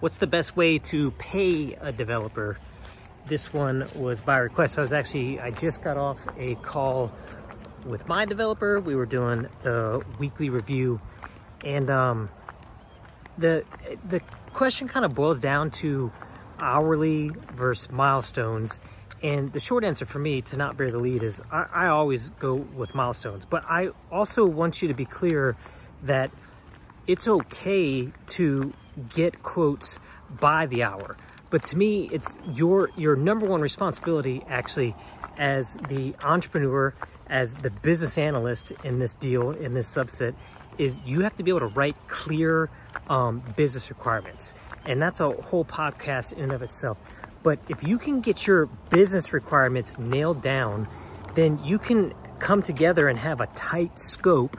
what's the best way to pay a developer? This one was by request. I was actually, I just got off a call with my developer. We were doing the weekly review and um, the, the question kind of boils down to hourly versus milestones. And the short answer for me to not bear the lead is I, I always go with milestones, but I also want you to be clear that it's okay to get quotes by the hour. But to me, it's your your number one responsibility actually as the entrepreneur, as the business analyst in this deal, in this subset, is you have to be able to write clear um, business requirements. And that's a whole podcast in and of itself. But if you can get your business requirements nailed down, then you can come together and have a tight scope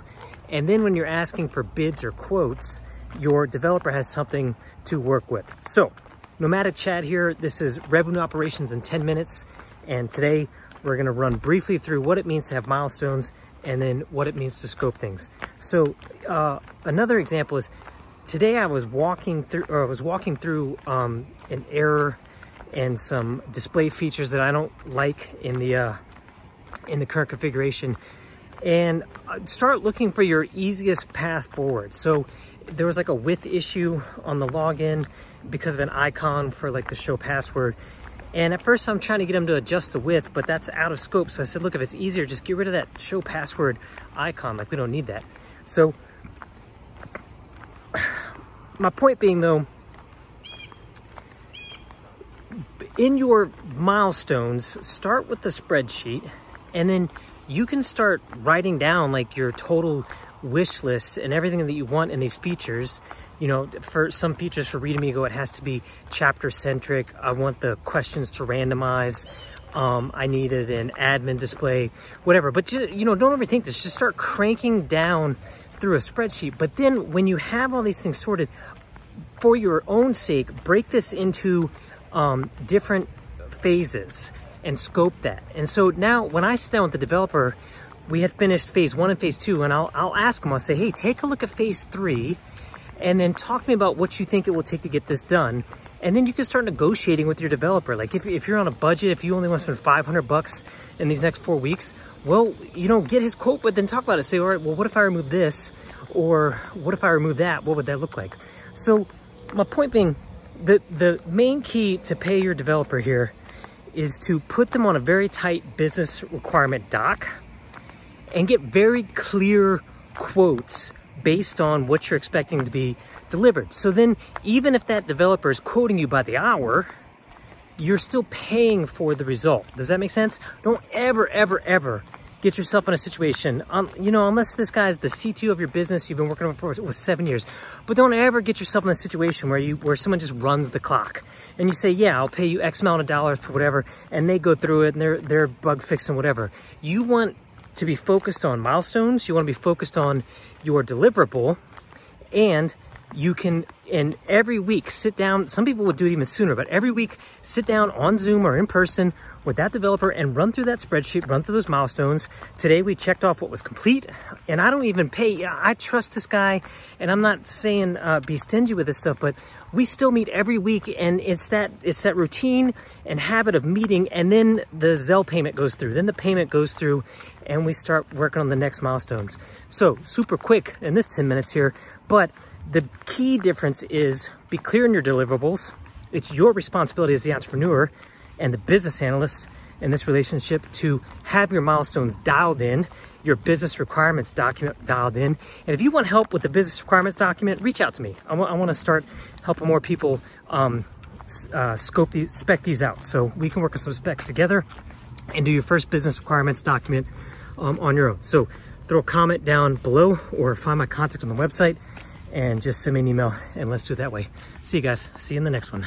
and then when you're asking for bids or quotes, your developer has something to work with. So, Nomadic Chad here. This is revenue operations in 10 minutes. And today we're to run briefly through what it means to have milestones and then what it means to scope things. So, uh, another example is today I was walking through, or I was walking through um, an error and some display features that I don't like in the uh, in the current configuration and uh, start looking for your easiest path forward. So there was like a width issue on the login because of an icon for like the show password. And at first I'm trying to get them to adjust the width, but that's out of scope. So I said, look, if it's easier, just get rid of that show password icon. Like we don't need that. So my point being though, in your milestones, start with the spreadsheet and then you can start writing down like your total wish list and everything that you want in these features. You know, for some features for Readamigo, it has to be chapter centric. I want the questions to randomize. Um, I needed an admin display, whatever. But just, you know, don't overthink this. Just start cranking down through a spreadsheet. But then when you have all these things sorted, for your own sake, break this into um, different phases and scope that. And so now when I sit down with the developer, we had finished phase one and phase two, and I'll, I'll ask them, I'll say, hey, take a look at phase three, and then talk to me about what you think it will take to get this done. And then you can start negotiating with your developer. Like if, if you're on a budget, if you only want to spend 500 bucks in these next four weeks, well, you know, get his quote, but then talk about it. Say, all right, well, what if I remove this? Or what if I remove that? What would that look like? So my point being, the, the main key to pay your developer here is to put them on a very tight business requirement doc and get very clear quotes based on what you're expecting to be delivered. So then even if that developer is quoting you by the hour, you're still paying for the result. Does that make sense? Don't ever, ever, ever get yourself in a situation, um, you know, unless this guy's the CTO of your business you've been working for with seven years, but don't ever get yourself in a situation where you, where someone just runs the clock and you say, yeah, I'll pay you X amount of dollars for whatever, and they go through it and they're, they're bug fixing whatever. You want to be focused on milestones. You want to be focused on your deliverable and you can, and every week sit down, some people would do it even sooner, but every week sit down on Zoom or in person with that developer and run through that spreadsheet, run through those milestones. Today we checked off what was complete and I don't even pay, I trust this guy and I'm not saying uh, be stingy with this stuff, but we still meet every week and it's that it's that routine and habit of meeting and then the Zelle payment goes through. Then the payment goes through and we start working on the next milestones. So super quick in this 10 minutes here but the key difference is be clear in your deliverables. It's your responsibility as the entrepreneur and the business analyst in this relationship to have your milestones dialed in your business requirements document dialed in. And if you want help with the business requirements document, reach out to me. I, want to start helping more people um, uh, scope these, spec these out. So we can work on some specs together and do your first business requirements document um, on your own. So throw a comment down below or find my contact on the website and just send me an email and let's do it that way. See you guys. See you in the next one.